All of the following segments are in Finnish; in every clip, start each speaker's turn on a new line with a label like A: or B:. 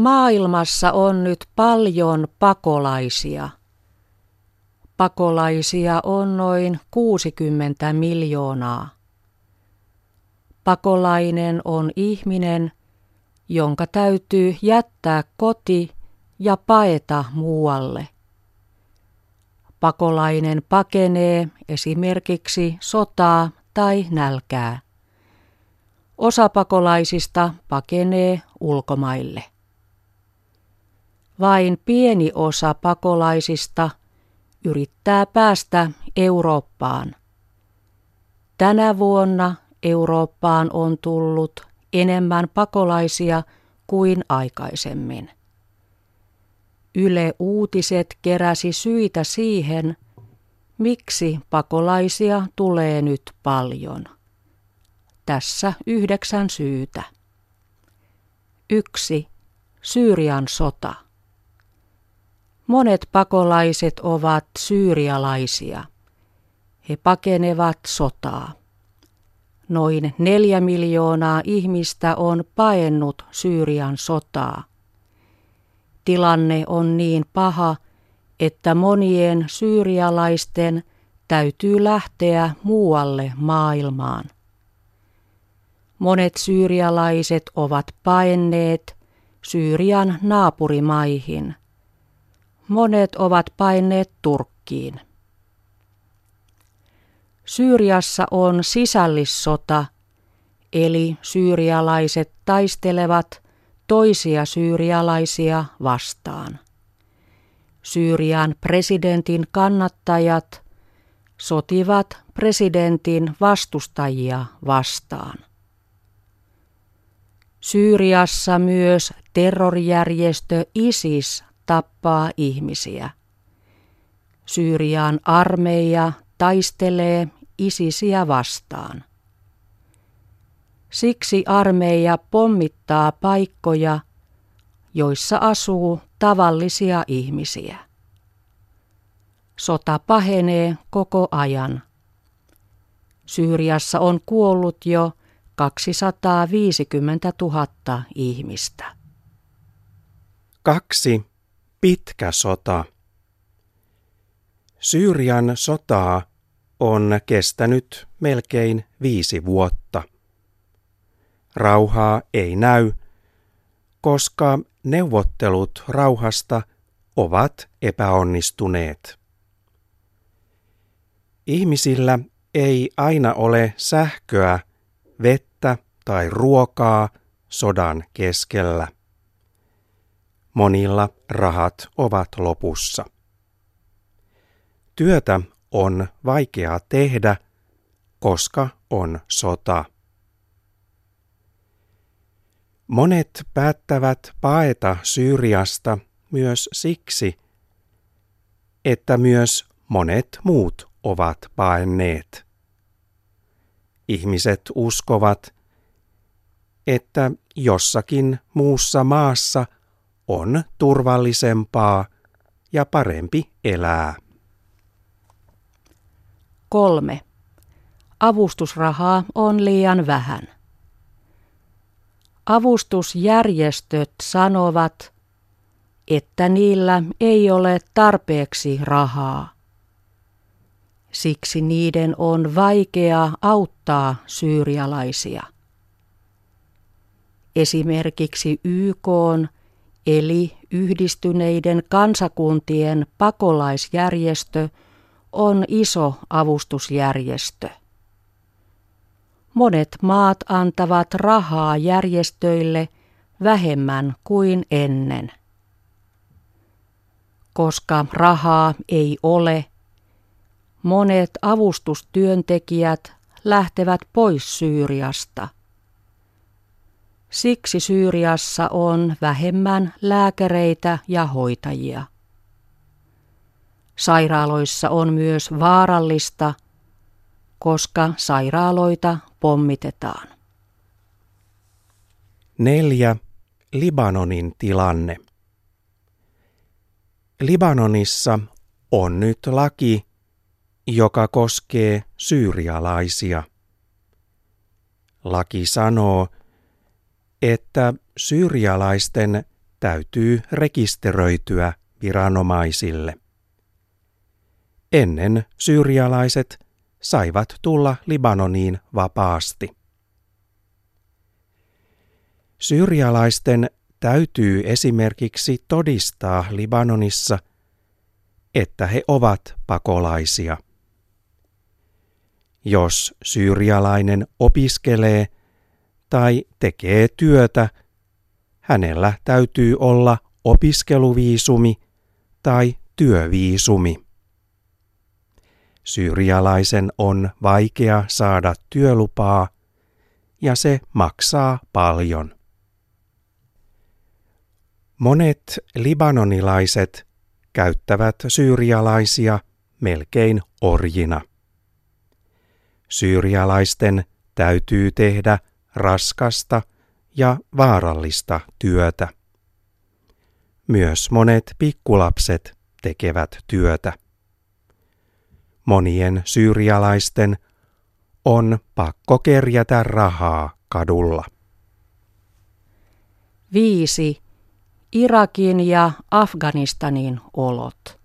A: Maailmassa on nyt paljon pakolaisia. Pakolaisia on noin 60 miljoonaa. Pakolainen on ihminen, jonka täytyy jättää koti ja paeta muualle. Pakolainen pakenee esimerkiksi sotaa tai nälkää. Osa pakolaisista pakenee ulkomaille. Vain pieni osa pakolaisista yrittää päästä Eurooppaan. Tänä vuonna Eurooppaan on tullut enemmän pakolaisia kuin aikaisemmin. Yle Uutiset keräsi syitä siihen, miksi pakolaisia tulee nyt paljon. Tässä yhdeksän syytä. Yksi. Syyrian sota. Monet pakolaiset ovat syyrialaisia. He pakenevat sotaa. Noin neljä miljoonaa ihmistä on paennut Syyrian sotaa. Tilanne on niin paha, että monien syyrialaisten täytyy lähteä muualle maailmaan. Monet syyrialaiset ovat paenneet Syyrian naapurimaihin. Monet ovat paineet Turkkiin. Syyriassa on sisällissota, eli syyrialaiset taistelevat toisia syyrialaisia vastaan. Syyrian presidentin kannattajat sotivat presidentin vastustajia vastaan. Syyriassa myös terrorijärjestö ISIS tappaa ihmisiä. Syyrian armeija taistelee ISISiä vastaan. Siksi armeija pommittaa paikkoja, joissa asuu tavallisia ihmisiä. Sota pahenee koko ajan. Syyriassa on kuollut jo 250 000 ihmistä.
B: Kaksi. Pitkä sota. Syyrian sotaa on kestänyt melkein viisi vuotta. Rauhaa ei näy, koska neuvottelut rauhasta ovat epäonnistuneet. Ihmisillä ei aina ole sähköä, vettä tai ruokaa sodan keskellä. Monilla rahat ovat lopussa. Työtä on vaikeaa tehdä, koska on sota. Monet päättävät paeta Syyriasta myös siksi, että myös monet muut ovat paenneet. Ihmiset uskovat, että jossakin muussa maassa on turvallisempaa ja parempi elää.
A: Kolme. Avustusrahaa on liian vähän. Avustusjärjestöt sanovat, että niillä ei ole tarpeeksi rahaa. Siksi niiden on vaikea auttaa syyrialaisia. Esimerkiksi YK eli Yhdistyneiden kansakuntien pakolaisjärjestö on iso avustusjärjestö. Monet maat antavat rahaa järjestöille vähemmän kuin ennen. Koska rahaa ei ole, monet avustustyöntekijät lähtevät pois Syyriasta. Siksi Syyriassa on vähemmän lääkäreitä ja hoitajia. Sairaaloissa on myös vaarallista, koska sairaaloita pommitetaan.
B: Neljä. Libanonin tilanne. Libanonissa on nyt laki, joka koskee syyrialaisia. Laki sanoo, että syyrialaisten täytyy rekisteröityä viranomaisille. Ennen syyrialaiset saivat tulla Libanoniin vapaasti. Syyrialaisten täytyy esimerkiksi todistaa Libanonissa, että he ovat pakolaisia. Jos syyrialainen opiskelee tai tekee työtä, hänellä täytyy olla opiskeluviisumi tai työviisumi. Syyrialaisen on vaikea saada työlupaa ja se maksaa paljon. Monet libanonilaiset käyttävät syyrialaisia melkein orjina. Syyrialaisten täytyy tehdä raskasta ja vaarallista työtä. Myös monet pikkulapset tekevät työtä. Monien syyrialaisten on pakko kerjätä rahaa kadulla.
A: 5. Irakin ja Afganistanin olot.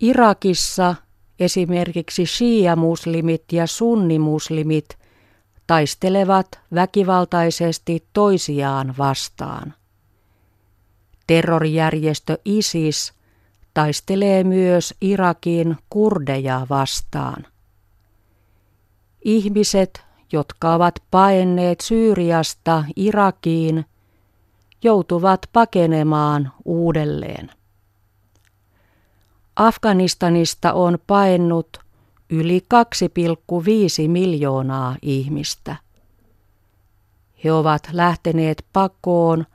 A: Irakissa esimerkiksi shia-muslimit ja sunnimuslimit taistelevat väkivaltaisesti toisiaan vastaan. Terrorijärjestö ISIS taistelee myös Irakin kurdeja vastaan. Ihmiset, jotka ovat paenneet Syyriasta Irakiin, joutuvat pakenemaan uudelleen. Afganistanista on paennut yli 2,5 miljoonaa ihmistä. He ovat lähteneet pakoon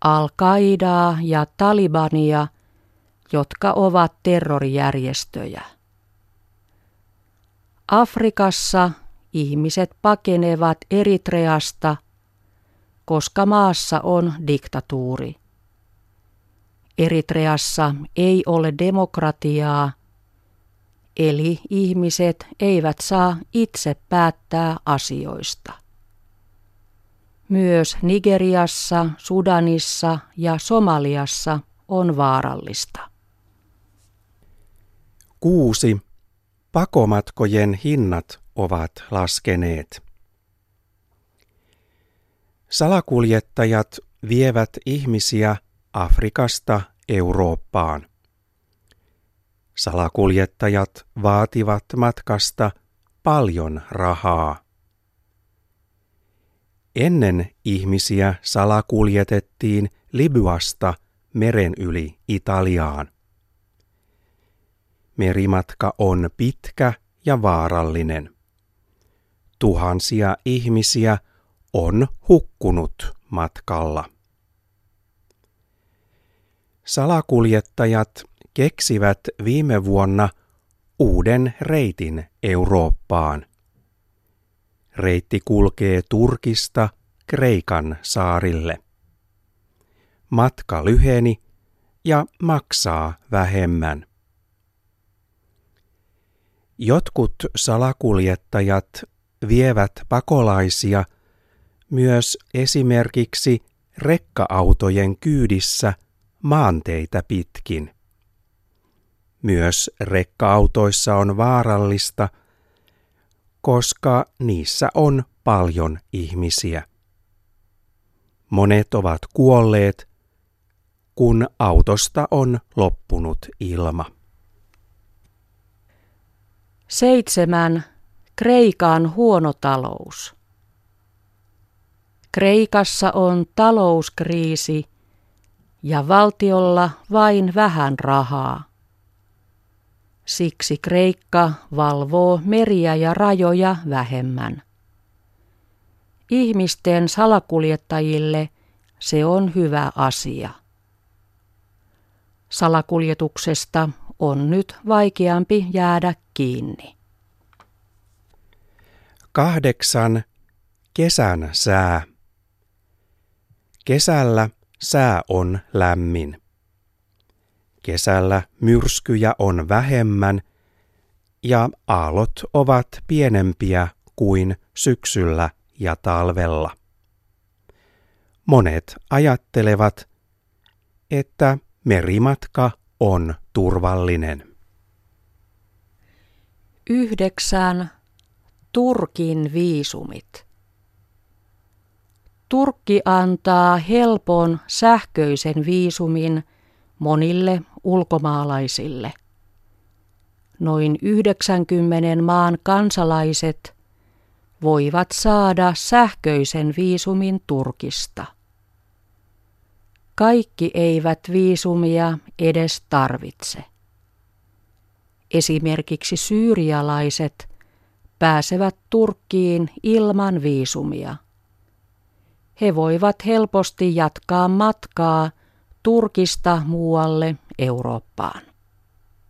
A: Al-Qaidaa ja Talibania, jotka ovat terrorijärjestöjä. Afrikassa ihmiset pakenevat Eritreasta, koska maassa on diktatuuri. Eritreassa ei ole demokratiaa, eli ihmiset eivät saa itse päättää asioista. Myös Nigeriassa, Sudanissa ja Somaliassa on vaarallista.
B: 6. Pakomatkojen hinnat ovat laskeneet. Salakuljettajat vievät ihmisiä Afrikasta Eurooppaan. Salakuljettajat vaativat matkasta paljon rahaa. Ennen ihmisiä salakuljetettiin Libyasta meren yli Italiaan. Merimatka on pitkä ja vaarallinen. Tuhansia ihmisiä on hukkunut matkalla. Salakuljettajat keksivät viime vuonna uuden reitin Eurooppaan. Reitti kulkee Turkista Kreikan saarille. Matka lyheni ja maksaa vähemmän. Jotkut salakuljettajat vievät pakolaisia myös esimerkiksi rekka-autojen kyydissä maanteitä pitkin. Myös rekka-autoissa on vaarallista, koska niissä on paljon ihmisiä. Monet ovat kuolleet, kun autosta on loppunut ilma.
A: 7. Kreikan huono talous. Kreikassa on talouskriisi ja valtiolla vain vähän rahaa. Siksi Kreikka valvoo meriä ja rajoja vähemmän. Ihmisten salakuljettajille se on hyvä asia. Salakuljetuksesta on nyt vaikeampi jäädä kiinni.
B: Kahdeksan. Kesän sää. Kesällä sää on lämmin. Kesällä myrskyjä on vähemmän ja aallot ovat pienempiä kuin syksyllä ja talvella. monet ajattelevat, että merimatka on turvallinen.
A: Yhdeksän. Turkin viisumit. Turkki antaa helpon sähköisen viisumin monille ulkomaalaisille. Noin 90 maan kansalaiset voivat saada sähköisen viisumin Turkista. Kaikki eivät viisumia edes tarvitse. Esimerkiksi syyrialaiset pääsevät Turkkiin ilman viisumia. He voivat helposti jatkaa matkaa Turkista muualle Eurooppaan.